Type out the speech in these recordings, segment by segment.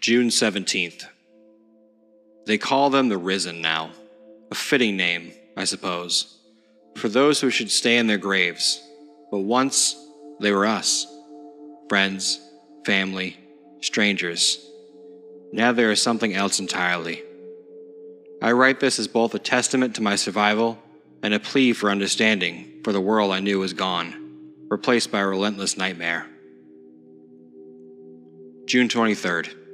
June 17th. They call them the Risen now. A fitting name, I suppose, for those who should stay in their graves. But once, they were us friends, family, strangers. Now they are something else entirely. I write this as both a testament to my survival and a plea for understanding for the world I knew was gone, replaced by a relentless nightmare. June 23rd.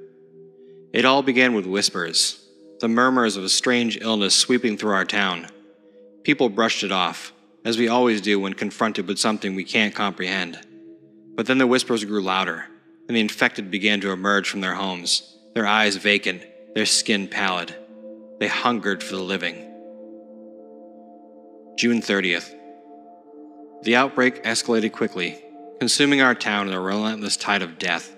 It all began with whispers, the murmurs of a strange illness sweeping through our town. People brushed it off, as we always do when confronted with something we can't comprehend. But then the whispers grew louder, and the infected began to emerge from their homes, their eyes vacant, their skin pallid. They hungered for the living. June 30th. The outbreak escalated quickly, consuming our town in a relentless tide of death.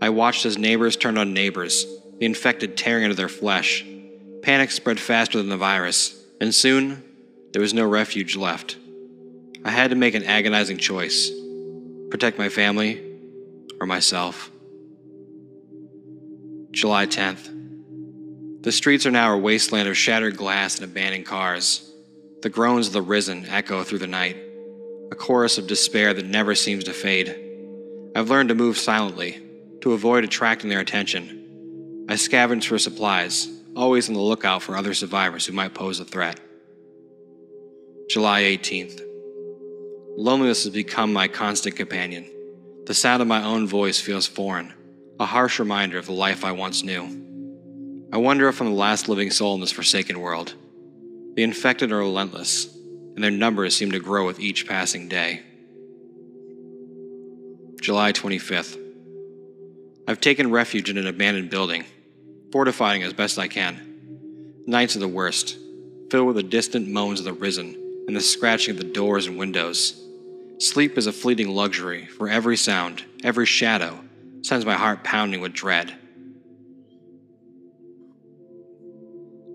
I watched as neighbors turned on neighbors, the infected tearing into their flesh. Panic spread faster than the virus, and soon there was no refuge left. I had to make an agonizing choice protect my family or myself. July 10th. The streets are now a wasteland of shattered glass and abandoned cars. The groans of the risen echo through the night, a chorus of despair that never seems to fade. I've learned to move silently, to avoid attracting their attention. I scavenge for supplies, always on the lookout for other survivors who might pose a threat. July 18th. Loneliness has become my constant companion. The sound of my own voice feels foreign, a harsh reminder of the life I once knew. I wonder if I'm the last living soul in this forsaken world. The infected are relentless, and their numbers seem to grow with each passing day. July 25th. I've taken refuge in an abandoned building, fortifying as best I can. Nights are the worst, filled with the distant moans of the risen and the scratching of the doors and windows. Sleep is a fleeting luxury, for every sound, every shadow, sends my heart pounding with dread.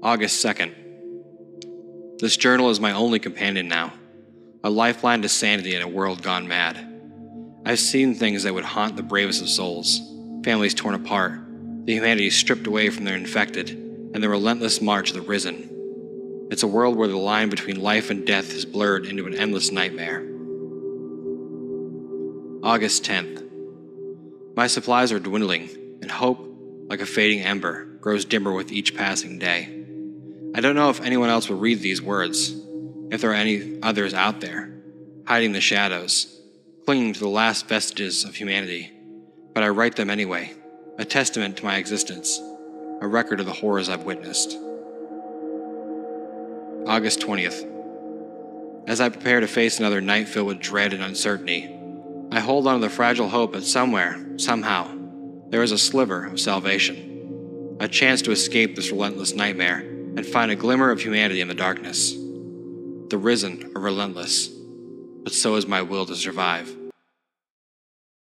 August 2nd. This journal is my only companion now, a lifeline to sanity in a world gone mad. I've seen things that would haunt the bravest of souls families torn apart, the humanity stripped away from their infected, and the relentless march of the risen. It's a world where the line between life and death is blurred into an endless nightmare. August 10th. My supplies are dwindling, and hope, like a fading ember, grows dimmer with each passing day. I don't know if anyone else will read these words, if there are any others out there, hiding in the shadows, clinging to the last vestiges of humanity but I write them anyway, a testament to my existence, a record of the horrors I've witnessed. August 20th. As I prepare to face another night filled with dread and uncertainty, I hold on to the fragile hope that somewhere, somehow, there is a sliver of salvation, a chance to escape this relentless nightmare and find a glimmer of humanity in the darkness. The risen are relentless, but so is my will to survive.